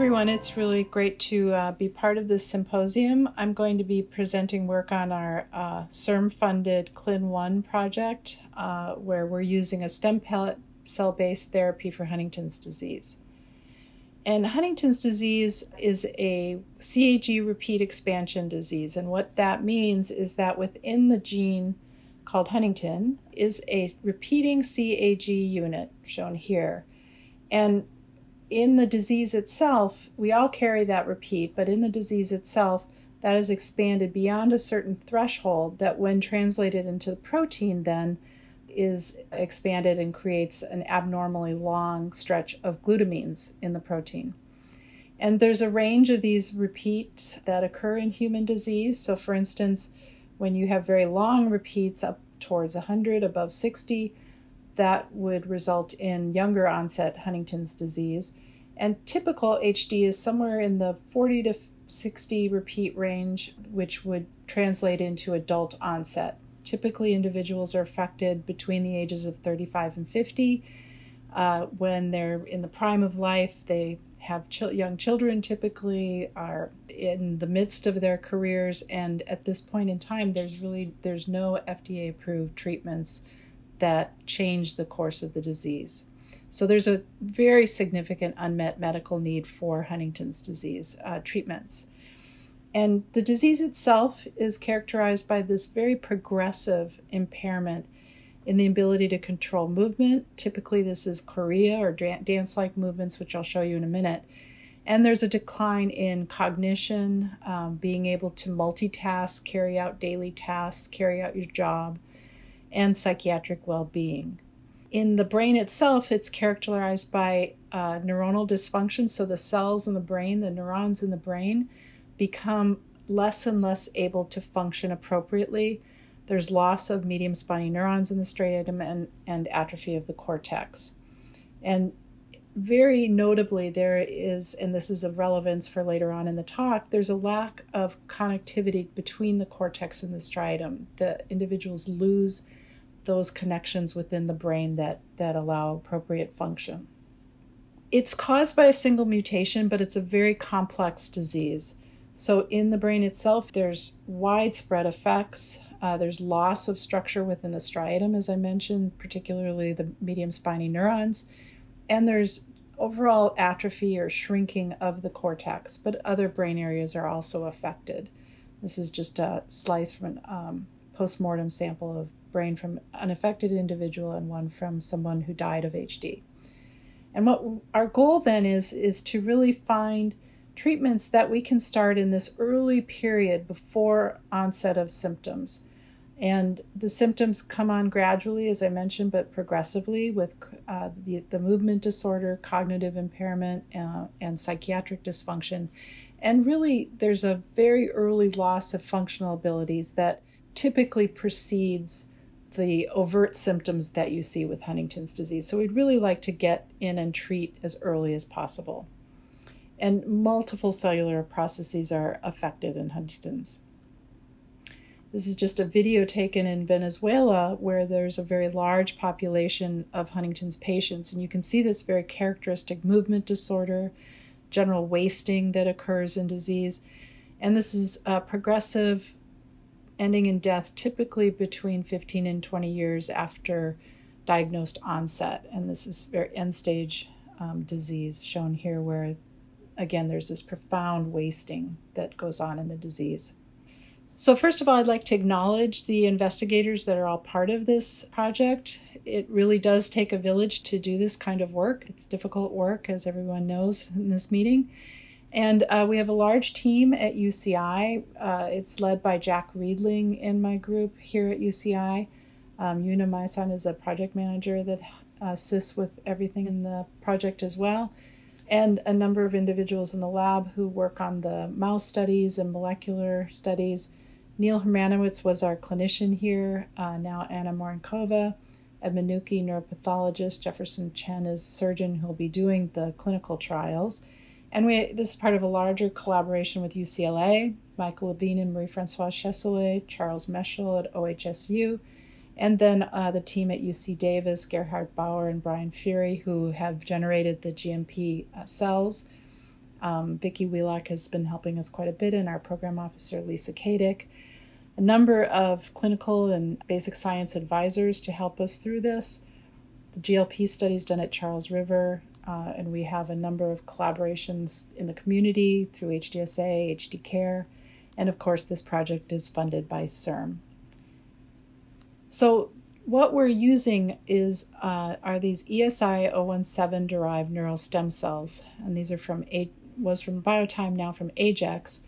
everyone. It's really great to uh, be part of this symposium. I'm going to be presenting work on our uh, CIRM funded CLIN1 project, uh, where we're using a stem cell based therapy for Huntington's disease. And Huntington's disease is a CAG repeat expansion disease. And what that means is that within the gene called huntingtin is a repeating CAG unit shown here. And in the disease itself, we all carry that repeat, but in the disease itself, that is expanded beyond a certain threshold that, when translated into the protein, then is expanded and creates an abnormally long stretch of glutamines in the protein. And there's a range of these repeats that occur in human disease. So, for instance, when you have very long repeats up towards 100, above 60, that would result in younger onset Huntington's disease. And typical HD is somewhere in the 40 to 60 repeat range, which would translate into adult onset. Typically, individuals are affected between the ages of 35 and 50. Uh, when they're in the prime of life, they have ch- young children typically are in the midst of their careers and at this point in time there's really there's no FDA approved treatments that change the course of the disease. So there's a very significant unmet medical need for Huntington's disease uh, treatments. And the disease itself is characterized by this very progressive impairment in the ability to control movement. Typically, this is chorea or dance like movements, which I'll show you in a minute. And there's a decline in cognition, um, being able to multitask, carry out daily tasks, carry out your job, and psychiatric well being. In the brain itself, it's characterized by uh, neuronal dysfunction. So the cells in the brain, the neurons in the brain, become less and less able to function appropriately. There's loss of medium spiny neurons in the striatum and, and atrophy of the cortex. And very notably, there is, and this is of relevance for later on in the talk, there's a lack of connectivity between the cortex and the striatum. The individuals lose those connections within the brain that, that allow appropriate function. It's caused by a single mutation, but it's a very complex disease. So, in the brain itself, there's widespread effects. Uh, there's loss of structure within the striatum, as I mentioned, particularly the medium spiny neurons. And there's overall atrophy or shrinking of the cortex, but other brain areas are also affected. This is just a slice from a um, post-mortem sample of brain from an affected individual and one from someone who died of HD. And what our goal then is is to really find treatments that we can start in this early period before onset of symptoms. And the symptoms come on gradually, as I mentioned, but progressively with uh, the, the movement disorder, cognitive impairment, uh, and psychiatric dysfunction. And really, there's a very early loss of functional abilities that typically precedes the overt symptoms that you see with Huntington's disease. So we'd really like to get in and treat as early as possible. And multiple cellular processes are affected in Huntington's. This is just a video taken in Venezuela where there's a very large population of Huntington's patients, and you can see this very characteristic movement disorder, general wasting that occurs in disease. And this is a progressive ending in death typically between 15 and 20 years after diagnosed onset. And this is very end stage um, disease shown here, where again there's this profound wasting that goes on in the disease. So, first of all, I'd like to acknowledge the investigators that are all part of this project. It really does take a village to do this kind of work. It's difficult work, as everyone knows in this meeting. And uh, we have a large team at UCI. Uh, it's led by Jack Reidling in my group here at UCI. Um, Yuna is a project manager that assists with everything in the project as well. And a number of individuals in the lab who work on the mouse studies and molecular studies. Neil Hermanowicz was our clinician here, uh, now Anna Morenkova. Ed Monuki, neuropathologist. Jefferson Chen is surgeon who will be doing the clinical trials. And we this is part of a larger collaboration with UCLA, Michael Levine and Marie Francoise Chesselet, Charles Meshul at OHSU, and then uh, the team at UC Davis, Gerhard Bauer and Brian Fury, who have generated the GMP uh, cells. Um, Vicki Wheelock has been helping us quite a bit, and our program officer, Lisa Kadyk. A number of clinical and basic science advisors to help us through this. The GLP studies done at Charles River, uh, and we have a number of collaborations in the community through HDSA, HD Care, and of course, this project is funded by CIRM. So what we're using is uh, are these ESI 017 derived neural stem cells, and these are from a, was from Biotime now from Ajax,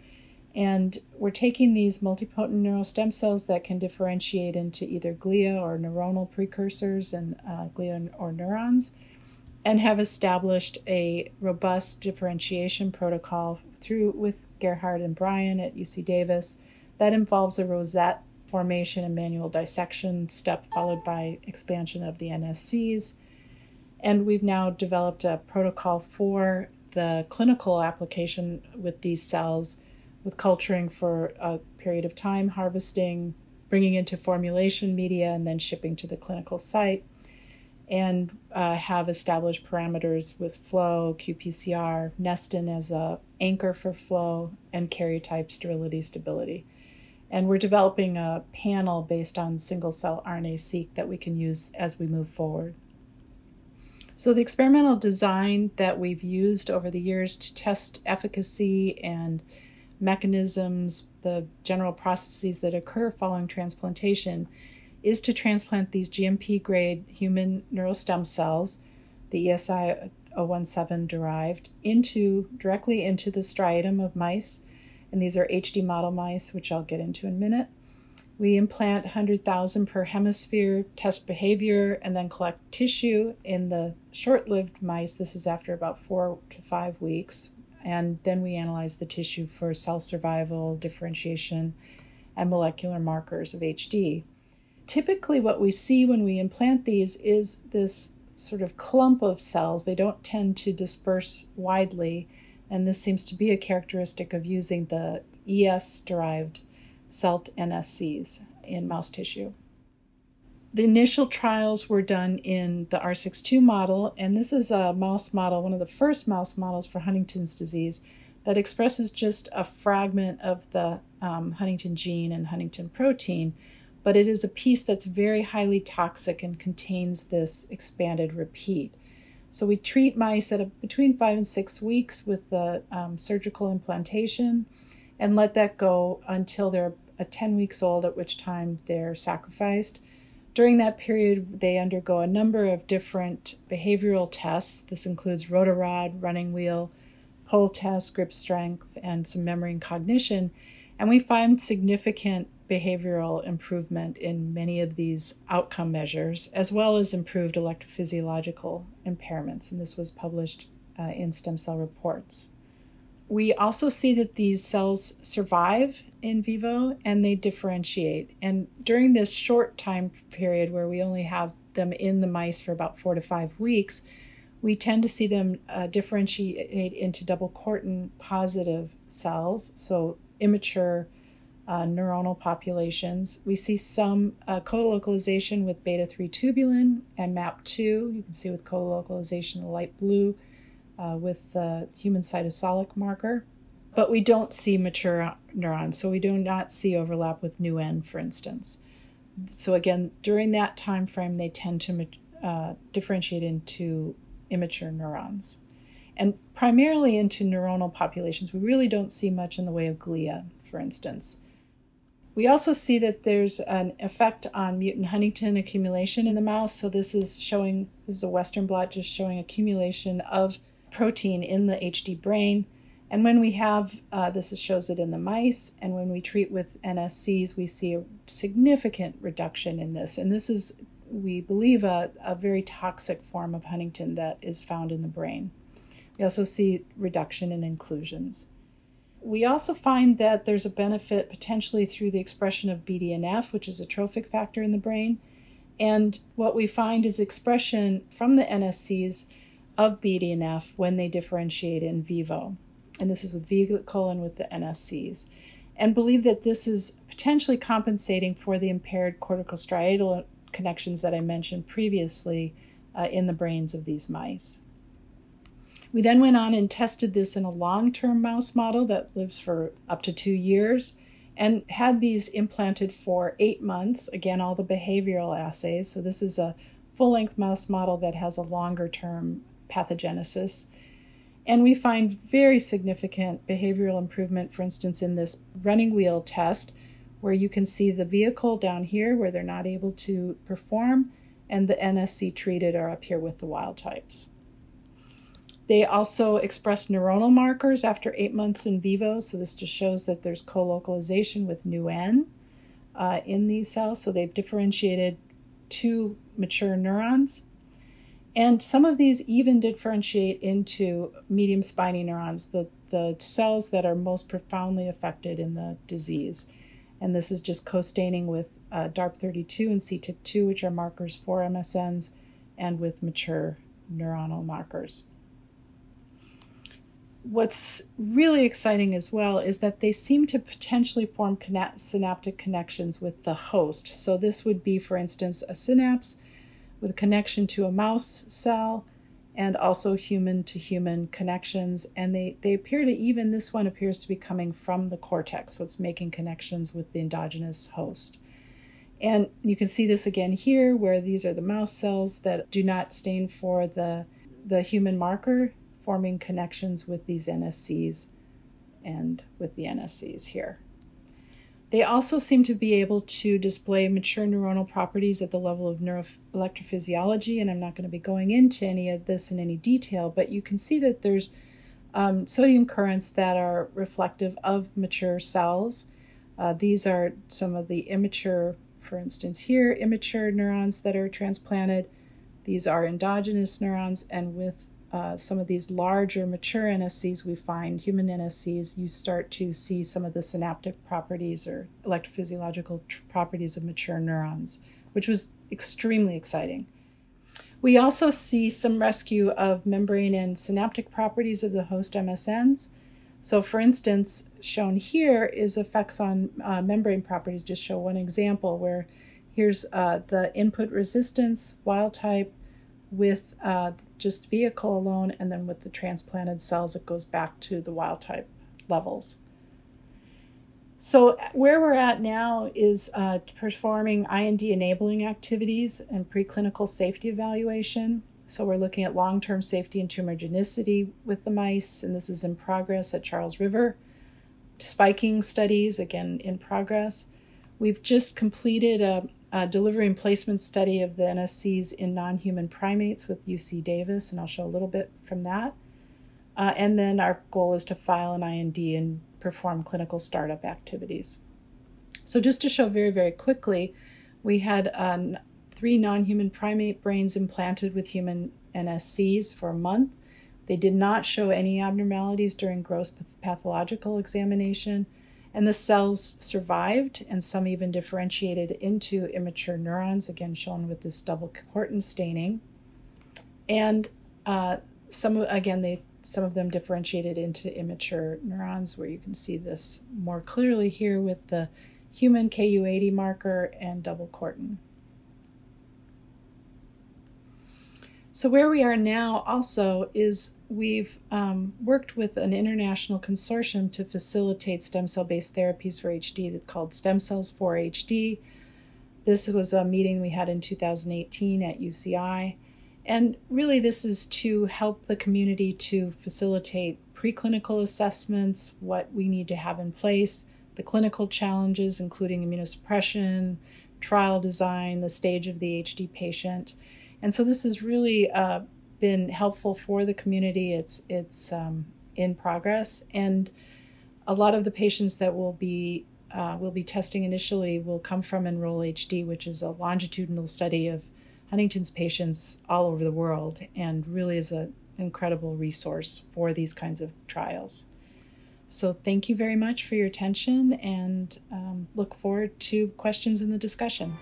and we're taking these multipotent neural stem cells that can differentiate into either glia or neuronal precursors and uh, glia or neurons, and have established a robust differentiation protocol through with Gerhard and Brian at UC Davis that involves a rosette formation and manual dissection step, followed by expansion of the NSCs. And we've now developed a protocol for the clinical application with these cells, with culturing for a period of time, harvesting, bringing into formulation media, and then shipping to the clinical site. And uh, have established parameters with flow, qPCR, Nestin as a anchor for flow, and karyotype sterility stability. And we're developing a panel based on single cell RNA seq that we can use as we move forward. So, the experimental design that we've used over the years to test efficacy and mechanisms, the general processes that occur following transplantation, is to transplant these GMP grade human neural stem cells, the ESI 017 derived, into directly into the striatum of mice and these are HD model mice, which I'll get into in a minute. We implant 100,000 per hemisphere, test behavior, and then collect tissue in the short lived mice. This is after about four to five weeks. And then we analyze the tissue for cell survival, differentiation, and molecular markers of HD. Typically, what we see when we implant these is this sort of clump of cells. They don't tend to disperse widely and this seems to be a characteristic of using the ES derived CELT NSCs in mouse tissue. The initial trials were done in the R62 model, and this is a mouse model, one of the first mouse models for Huntington's disease, that expresses just a fragment of the um, huntingtin gene and huntingtin protein, but it is a piece that's very highly toxic and contains this expanded repeat. So we treat mice at a, between five and six weeks with the um, surgical implantation and let that go until they're a 10 weeks old, at which time they're sacrificed. During that period, they undergo a number of different behavioral tests. This includes rotarod, running wheel, pull test, grip strength, and some memory and cognition. And we find significant behavioral improvement in many of these outcome measures, as well as improved electrophysiological impairments. And this was published uh, in Stem Cell Reports. We also see that these cells survive in vivo and they differentiate. And during this short time period where we only have them in the mice for about four to five weeks, we tend to see them uh, differentiate into double cortin positive cells, so immature uh, neuronal populations. We see some uh, co-localization with beta-3 tubulin and MAP2. You can see with co-localization the light blue uh, with the human cytosolic marker. But we don't see mature neurons, so we do not see overlap with NeuN, for instance. So again, during that time frame, they tend to uh, differentiate into immature neurons. And primarily into neuronal populations, we really don't see much in the way of glia, for instance. We also see that there's an effect on mutant huntingtin accumulation in the mouse. So this is showing, this is a Western blot just showing accumulation of protein in the HD brain. And when we have, uh, this shows it in the mice, and when we treat with NSCs, we see a significant reduction in this. And this is, we believe, a, a very toxic form of huntingtin that is found in the brain. We also see reduction in inclusions. We also find that there's a benefit potentially through the expression of BDNF, which is a trophic factor in the brain. And what we find is expression from the NSCs of BDNF when they differentiate in vivo. And this is with vehicle and with the NSCs. And believe that this is potentially compensating for the impaired corticostriatal connections that I mentioned previously uh, in the brains of these mice. We then went on and tested this in a long term mouse model that lives for up to two years and had these implanted for eight months. Again, all the behavioral assays. So, this is a full length mouse model that has a longer term pathogenesis. And we find very significant behavioral improvement, for instance, in this running wheel test, where you can see the vehicle down here where they're not able to perform, and the NSC treated are up here with the wild types. They also express neuronal markers after eight months in vivo, so this just shows that there's co localization with NeuN uh, in these cells. So they've differentiated to mature neurons. And some of these even differentiate into medium spiny neurons, the, the cells that are most profoundly affected in the disease. And this is just co staining with uh, DARPP-32 and CTIP2, which are markers for MSNs, and with mature neuronal markers what's really exciting as well is that they seem to potentially form connect, synaptic connections with the host. So, this would be, for instance, a synapse with a connection to a mouse cell and also human to human connections. And they, they appear to even, this one appears to be coming from the cortex. So, it's making connections with the endogenous host. And you can see this again here, where these are the mouse cells that do not stain for the, the human marker forming connections with these NSCs and with the NSCs here. They also seem to be able to display mature neuronal properties at the level of neuroelectrophysiology, and I'm not going to be going into any of this in any detail, but you can see that there's um, sodium currents that are reflective of mature cells. Uh, these are some of the immature, for instance, here, immature neurons that are transplanted. These are endogenous neurons, and with uh, some of these larger mature NSCs we find, human NSCs, you start to see some of the synaptic properties or electrophysiological tr- properties of mature neurons, which was extremely exciting. We also see some rescue of membrane and synaptic properties of the host MSNs. So, for instance, shown here is effects on uh, membrane properties. Just show one example where here's uh, the input resistance, wild type, with uh, just vehicle alone, and then with the transplanted cells, it goes back to the wild type levels. So, where we're at now is uh, performing IND enabling activities and preclinical safety evaluation. So, we're looking at long term safety and tumorigenicity with the mice, and this is in progress at Charles River. Spiking studies, again, in progress. We've just completed a uh, placement study of the NSCs in non human primates with UC Davis, and I'll show a little bit from that. Uh, and then our goal is to file an IND and perform clinical startup activities. So, just to show very, very quickly, we had uh, three non human primate brains implanted with human NSCs for a month. They did not show any abnormalities during gross pathological examination and the cells survived, and some even differentiated into immature neurons, again shown with this double cortin staining. And uh, some, again, they some of them differentiated into immature neurons, where you can see this more clearly here with the human Ku80 marker and double cortin. So, where we are now also is we've um, worked with an international consortium to facilitate stem cell based therapies for HD that's called Stem Cells for HD. This was a meeting we had in 2018 at UCI. And really, this is to help the community to facilitate preclinical assessments, what we need to have in place, the clinical challenges, including immunosuppression, trial design, the stage of the HD patient and so this has really uh, been helpful for the community. It's it's um, in progress, and a lot of the patients that will be uh, will be testing initially will come from Enroll HD, which is a longitudinal study of Huntington's patients all over the world, and really is an incredible resource for these kinds of trials. So thank you very much for your attention, and um, look forward to questions in the discussion.